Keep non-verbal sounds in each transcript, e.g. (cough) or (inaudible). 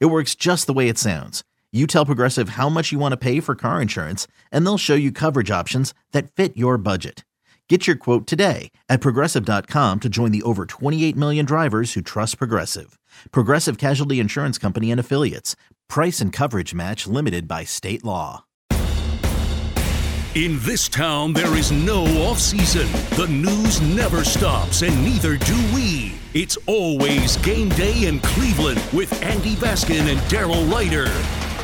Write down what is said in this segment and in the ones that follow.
It works just the way it sounds. You tell Progressive how much you want to pay for car insurance, and they'll show you coverage options that fit your budget. Get your quote today at progressive.com to join the over 28 million drivers who trust Progressive. Progressive Casualty Insurance Company and Affiliates. Price and coverage match limited by state law. In this town, there is no off season. The news never stops, and neither do we. It's always game day in Cleveland with Andy Baskin and Daryl Ruiter.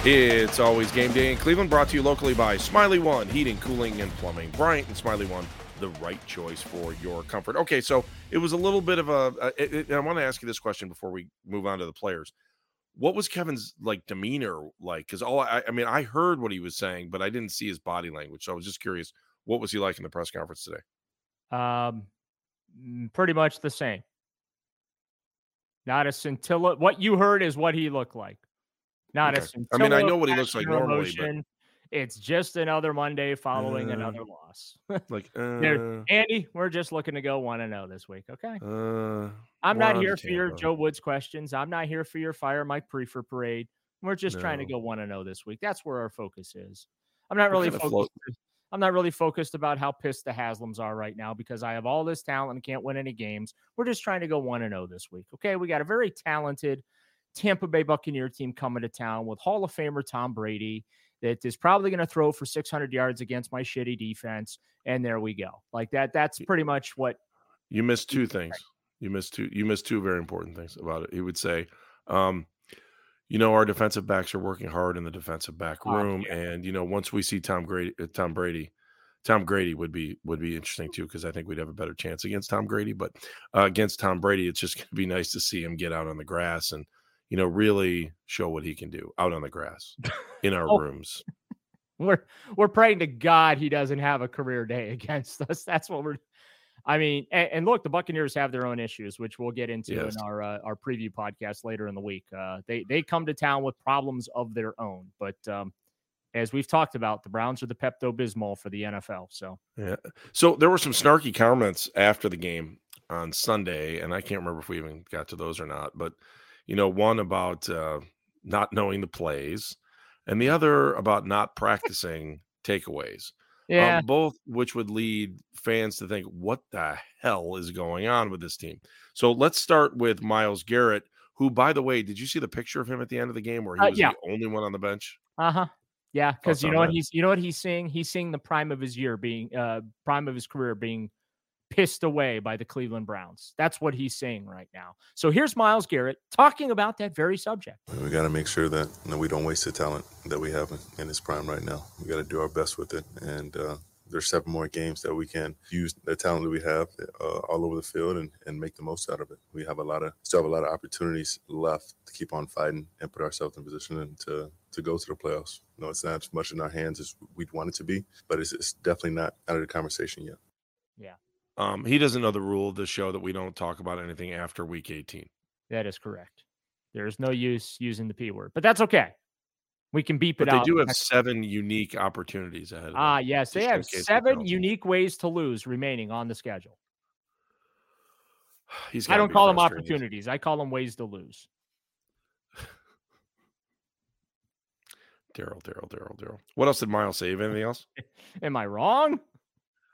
It's always game day in Cleveland, brought to you locally by Smylie One Heating, Cooling, and Plumbing. Bryant and Smylie One, the right choice for your comfort. Okay, so it was a little bit of a. a it, it, I want to ask you this question before we move on to the players. What was Kevin's like demeanor like? Because all I, I mean, I heard what he was saying, but I didn't see his body language. So I was just curious, what was he like in the press conference today? Um, pretty much the same. Not a scintilla. What you heard is what he looked like. Not Okay. a scintilla. I mean, I know what he looks like normally, but- It's just another Monday following Uh, another loss. Like, (laughs) uh, Andy, we're just looking to go one and zero this week. Okay. uh, I'm not here for your Joe Woods questions. I'm not here for your fire Mike Priefer parade. We're just trying to go one and zero this week. That's where our focus is. I'm not What really focused. float- I'm not really focused about how pissed the Haslams are right now because I have all this talent and can't win any games. We're just trying to go one and zero this week. Okay, we got a very talented Tampa Bay Buccaneer team coming to town with Hall of Famer Tom Brady that is probably going to throw for 600 yards against my shitty defense, and there we go. Like that. That's pretty much what You missed two things. You missed two. You missed two very important things about it. He would say, um, you know, our defensive backs are working hard in the defensive back Oh, room, and you know, once we see Tom Grady, uh, Tom Brady, Tom Grady would be would be interesting too because I think we'd have a better chance against Tom Grady. But uh, against Tom Brady, it's just (laughs) going to be nice to see him get out on the grass and you know really show what he can do out on the grass in our Oh. rooms. (laughs) we're we're praying to God he doesn't have a career day (laughs) against us. That's what we're. I mean, and, and look, the Buccaneers have their own issues, which we'll get into Yes. in our uh, our preview podcast later in the week. Uh, they they come to town with problems of their own, but um, as we've talked about, the Browns are the Pepto Bismol for the NFL. So Yeah. So there were some snarky comments after the game on Sunday, and I can't remember if we even got to those or not. But you know, one about uh, not knowing the plays, and the other about not practicing takeaways. Yeah, Um, both which would lead fans to think, "What the hell is going on with this team?" So let's start with Myles Garrett, who, by the way, did you see the picture of him at the end of the game where he Uh, was yeah. the only one on the bench? uh huh. Yeah, because you know what he's you know what he's seeing. He's seeing the prime of his year being uh prime of his career being pissed away by the Cleveland Browns. That's what he's saying right now. So here's Myles Garrett talking about that very subject. We got to make sure that you know, we don't waste the talent that we have in, in its prime right now. We got to do our best with it, and uh, there's seven more games that we can use the talent that we have uh, all over the field and, and make the most out of it. We have a lot of still have a lot of opportunities left to keep on fighting and put ourselves in position and to to go to the playoffs. No, it's not as much in our hands as we'd want it to be, but it's, it's definitely not out of the conversation yet. Um, he doesn't know the rule of the show that we don't talk about anything after week 18. That is correct. There's no use using the P word, but that's okay. We can beep But it they out. They do have seven unique opportunities ahead of them. Ah, yes, they have seven unique ways to lose remaining on the schedule. (sighs) He's I don't call them opportunities. I call them ways to lose. (laughs) Daryl, Daryl, Daryl, Daryl. What else did Myles say? Anything else? (laughs) Am I wrong?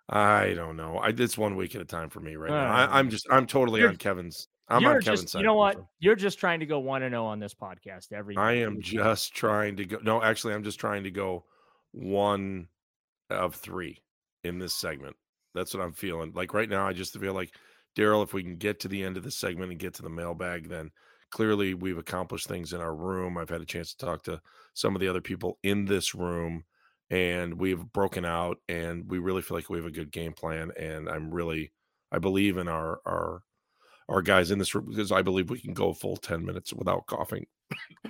I don't know. I it's one week at a time for me right now. Uh, I, I'm just I'm totally you're- on Kevin's. I'm on Kevin's just, side. you know what? You're just trying to go one and zero on this podcast every. I am just trying to go. No, actually, I'm just trying to go one of three in this segment. That's what I'm feeling. Like right now, I just feel like Daryl. If we can get to the end of the segment and get to the mailbag, then clearly we've accomplished things in our room. I've had a chance to talk to some of the other people in this room, and we've broken out, and we really feel like we have a good game plan. And I'm really, I believe in our our our guys in this room because I believe we can go a full 10 minutes without coughing.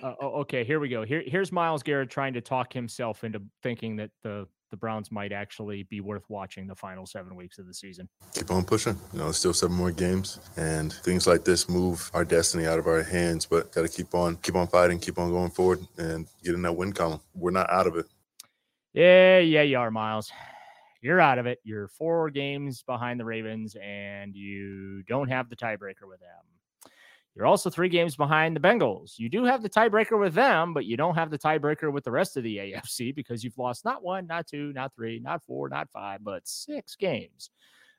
Uh, okay, here we go. Here, here's Myles Garrett trying to talk himself into thinking that the the Browns might actually be worth watching the final seven weeks of the season. Keep on pushing. You know, there's still seven more games, and things like this move our destiny out of our hands. But got to keep on, keep on fighting, keep on going forward, and get in that win column. We're not out of it. Yeah, yeah, you are, Myles. You're out of it. You're four games behind the Ravens, and you don't have the tiebreaker with them. You're also three games behind the Bengals. You do have the tiebreaker with them, but you don't have the tiebreaker with the rest of the (laughs) AFC because you've lost not one, not two, not three, not four, not five, but six games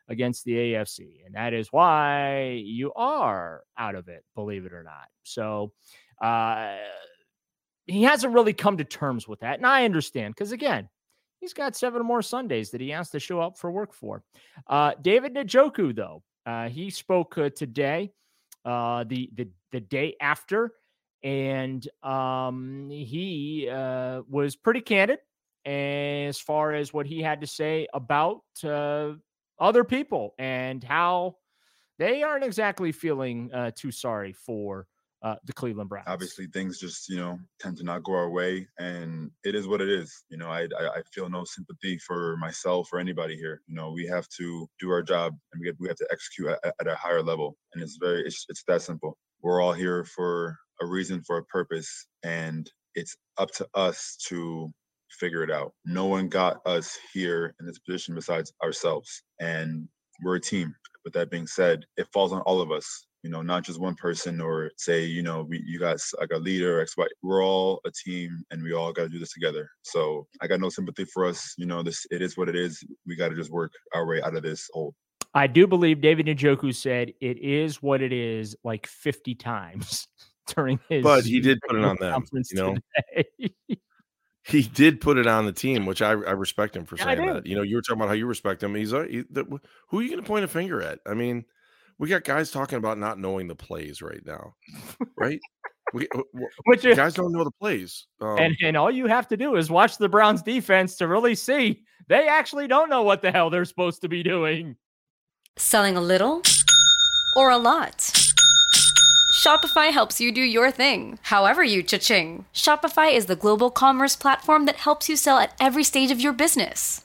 against the AFC. And that is why you are out of it, believe it or not. So uh, he hasn't really come to terms with that. And I understand because, again, he's got seven more Sundays that he has to show up for work for. Uh, David Njoku, though, uh, he spoke uh, today uh, the the the day after, and um, he uh, was pretty candid as far as what he had to say about uh, other people and how they aren't exactly feeling too sorry for uh, the Cleveland Browns. Obviously, things just you know tend to not go our way, and it is what it is. You know, I I, feel no sympathy for myself or anybody here. You know, we have to do our job, and we have, we have to execute at, at a higher level, and it's very it's it's that simple. We're all here for a reason, for a purpose, and it's up to us to figure it out. No one got us here in this position besides ourselves, and we're a team. With that being said, it falls on all of us you know, not just one person or say, you know, we, you guys like a leader, X, Y. We're all a team and we all got to do this together. So I got no sympathy for us. You know, this, it is what it is. We got to just work our way out of this hole. I do believe David Njoku said it is what it is like 50 times (laughs) during his. But he did put it on them, you know. (laughs) he did put it on the team, which I, I respect him for yeah, saying that. You know, you were talking about how you respect him. He's a, he, who are you going to point a finger at? I mean, we got guys talking about not knowing the plays right now, right? we, uh, (laughs) Which guys don't know the plays, um, and and all you have to do is watch the Browns defense to really see they actually don't know what the hell they're supposed to be doing. Selling a little or a lot. Shopify helps you do your thing, however you cha-ching. Shopify is the global commerce platform that helps you sell at every stage of your business.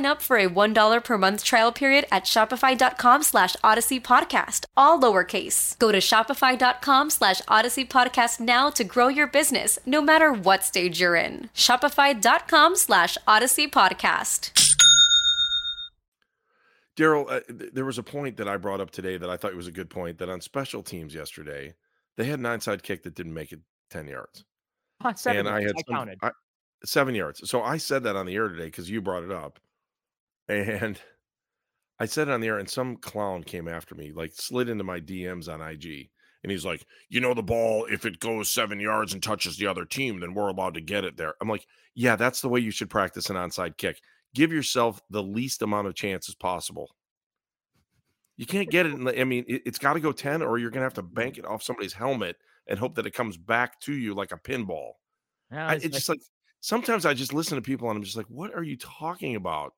up for a $1 per month trial period at shopify.com slash odyssey podcast, all lowercase. Go to shopify.com slash odyssey podcast now to grow your business, no matter what stage you're in. Shopify.com slash odyssey podcast. Daryl, uh, th- there was a point that I brought up today that I thought was a good point that on special teams yesterday, they had an onside kick that didn't make it 10 yards. Seven and yards. I had some, I counted. I, seven yards. So I said that on the air today because you brought it up. And I said it on the air, and some clown came after me, like slid into my DMs on IG. And he's like, you know, the ball, if it goes seven yards and touches the other team, then we're allowed to get it there. I'm like, yeah, that's the way you should practice an onside kick. Give yourself the least amount of chances possible. You can't get it. The, I mean, it, has got to go 10, or you're going to have to bank mm. it off somebody's helmet and hope that it comes back to you like a pinball. Yeah, I, it's like, just like sometimes I just listen to people and I'm just like, what are you talking about?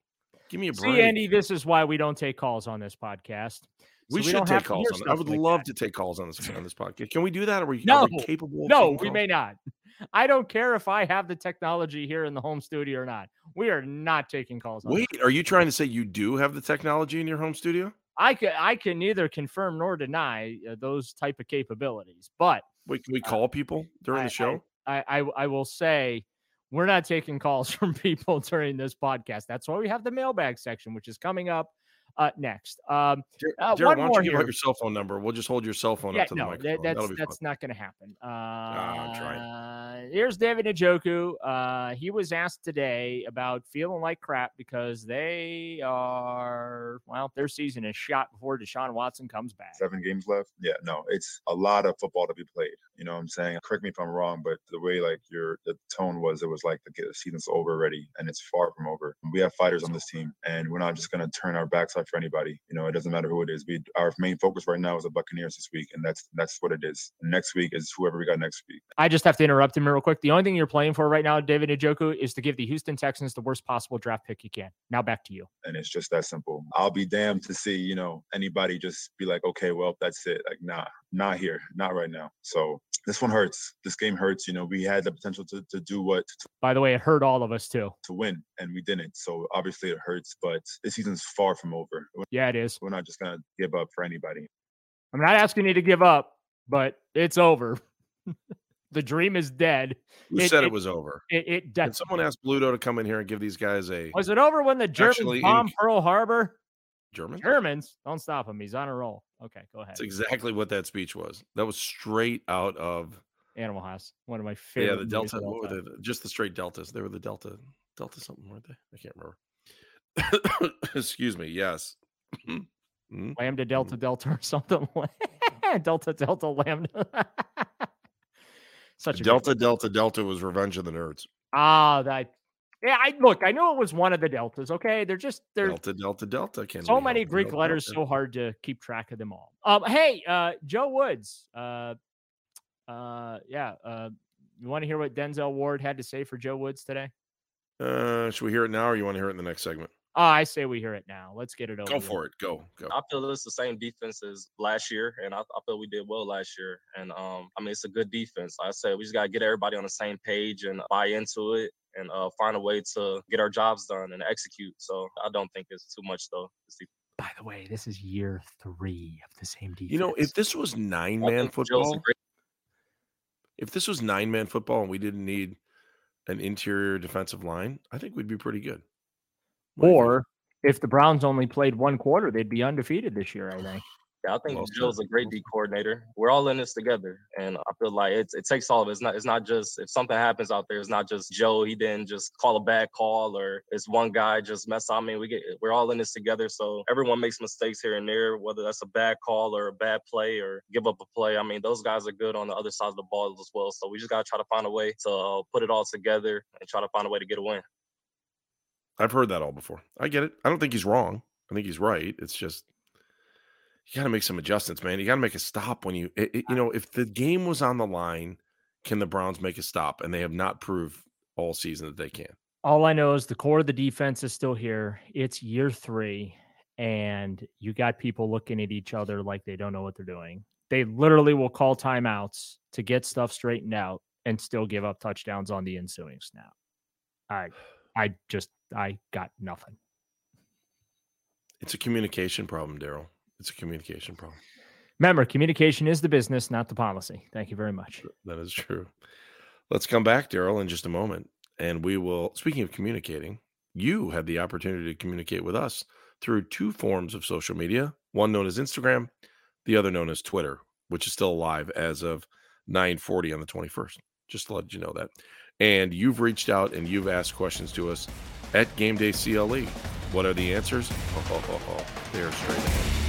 Give me a break. See, Andy, this is why we don't take calls on this podcast. So we, we should take calls on. I would like love that. to take calls on this on (laughs) this podcast. Can we do that? Are we, no, are we capable? no, we may not. I don't care if I have the technology here in the home studio or not. We are not taking calls. Wait, are you trying to say you do have the technology in your home studio? I can I can neither confirm nor deny uh, those type of capabilities. But wait, can we uh, call people during I, the show? I, I I will say we're not taking calls (laughs) from people during this podcast. That's why we have the mailbag section, which is coming up uh, next. Um, uh, Jared, one why more don't you give here. out your cell phone number? We'll just hold your cell phone yeah, up to the no, microphone. that, that's that's fun. not going to happen. Uh, I'm trying. Here's David Njoku. Uh, he was asked today about feeling like crap because they are well, their season is shot before Deshaun Watson comes back. seven games left. Yeah, no, it's a lot of football to be played. You know what I'm saying? Correct me if I'm wrong, but the way like your the tone was, it was like the season's over already, and it's far from over. We have fighters on this team, and we're not just gonna turn our backs up for anybody. You know, it doesn't matter who it is. We our main focus right now is the Buccaneers this week, and that's that's what it is. next week is whoever we got next week. I just have to interrupt him real quick. The only thing you're playing for right now, David Njoku, is to give the Houston Texans the worst possible draft pick you can. Now back to you. and it's just that simple. I'll be damned to see, you know, anybody just be like, okay, well, that's it. Like, nah, not here, not right now. So this one hurts. This game hurts. You know, we had the potential to, to do what to, By the way, it hurt all of us too. to win, and we didn't. So obviously it hurts, but this season's far from over. Yeah, it is. We're not just gonna give up for anybody. I'm not asking you to give up, but it's over. (laughs) the dream is dead. Who It- said it, it- was over? It, it Can someone ask Bluto to come in here and give these guys a Was it over when the Germans Actually, in- bombed Pearl Harbor? German? Germans, don't stop him. He's on a roll. Okay, go ahead. That's exactly what that speech was. That was straight out of Animal House, one of my favorite. yeah, the Delta. Were they? Just the straight deltas. They were the Delta, Delta something, weren't they? I can't remember. (coughs) Excuse me. Yes. Mhm. (coughs) Lambda Delta Delta or something. (laughs) Delta Delta Lambda. (laughs) Such a Delta, Delta, Delta was Revenge of the Nerds. Ah, that. Yeah, I look. I knew it was one of the deltas. Okay, they're just they're Delta, Delta, Delta. Can so many help? Greek Delta, letters, Delta. so hard to keep track of them all. Um, hey, uh, Joe Woods. Uh, uh, yeah. Uh, you want to hear what Denzel Ward had to say for Joe Woods today? Uh, should we hear it now, or you want to hear it in the next segment? Oh, I say we hear it now. Let's get it over. Go with. for it. Go, go. I feel it's the same defense as last year, and I, I feel we did well last year. And um, I mean, it's a good defense. Like I said we just gotta get everybody on the same page and buy into it, and uh, find a way to get our jobs done and execute. So I don't think it's too much though. By the way, this is year three of the same defense. You know, if this was nine man think Joe's a football, great- if this was nine man football and we didn't need an interior defensive line, I think we'd be pretty good. What do you think? or if the Browns only played one quarter, they'd be undefeated this year. I think. Yeah, I think. Joe's a great D coordinator. We're all in this together, and I feel like it's, it takes all of it. It's not it's not just if something happens out there, it's not just Joe. He didn't just call a bad call, or it's one guy just mess. up. I mean, we get we're all in this together. So everyone makes mistakes here and there, whether that's a bad call or a bad play or give up a play. I mean, those guys are good on the other side of the ball as well. So we just gotta try to find a way to uh, put it all together and try to find a way to get a win. I've heard that all before. I get it. I don't think he's wrong. I think he's right. It's just you got to make some adjustments, man. You got to make a stop when you, it, it- you know, if the game was on the line, can the Browns make a stop? And they have not proved all season that they can. All I know is the core of the defense is still here. It's year three, and you got people looking at each other like they don't know what they're doing. They literally will call timeouts to get stuff straightened out and still give up touchdowns on the ensuing snap. I, I just, I got nothing. It's a communication problem, Daryl. It's a communication problem. Remember, communication is the business, not the policy. Thank you very much. That is true. Let's come back, Daryl, in just a moment. And we will, speaking of communicating, you had the opportunity to communicate with us through two forms of social media one known as Instagram, the other known as Twitter, which is still alive as of 940 on the 21st. Just to let you know that. And you've reached out and you've asked questions to us at Game Day CLE. What are the answers? Oh, oh, oh, oh. They are straight ahead.